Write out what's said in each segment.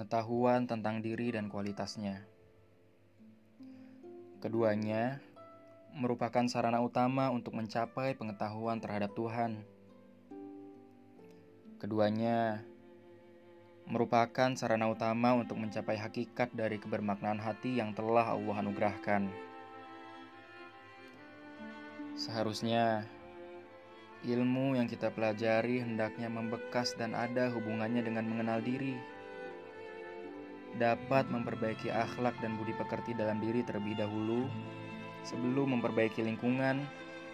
pengetahuan tentang diri dan kualitasnya. Keduanya merupakan sarana utama untuk mencapai pengetahuan terhadap Tuhan. Keduanya merupakan sarana utama untuk mencapai hakikat dari kebermaknaan hati yang telah Allah anugerahkan. Seharusnya ilmu yang kita pelajari hendaknya membekas dan ada hubungannya dengan mengenal diri dapat memperbaiki akhlak dan budi pekerti dalam diri terlebih dahulu sebelum memperbaiki lingkungan,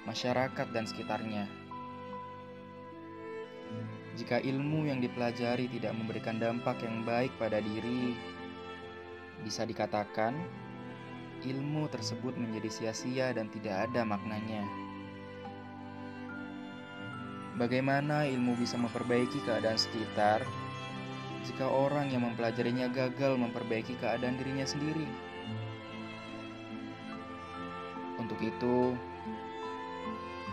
masyarakat, dan sekitarnya. Jika ilmu yang dipelajari tidak memberikan dampak yang baik pada diri, bisa dikatakan ilmu tersebut menjadi sia-sia dan tidak ada maknanya. Bagaimana ilmu bisa memperbaiki keadaan sekitar? Jika orang yang mempelajarinya gagal memperbaiki keadaan dirinya sendiri. Untuk itu,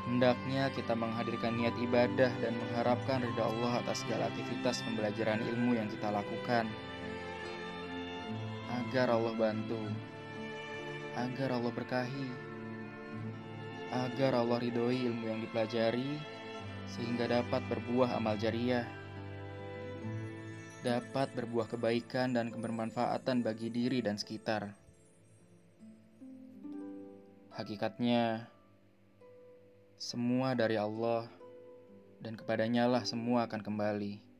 hendaknya kita menghadirkan niat ibadah dan mengharapkan ridha Allah atas segala aktivitas pembelajaran ilmu yang kita lakukan. Agar Allah bantu, agar Allah berkahi, agar Allah ridhoi ilmu yang dipelajari, sehingga dapat berbuah amal jariah dapat berbuah kebaikan dan kebermanfaatan bagi diri dan sekitar. Hakikatnya, semua dari Allah, dan kepadanya lah semua akan kembali.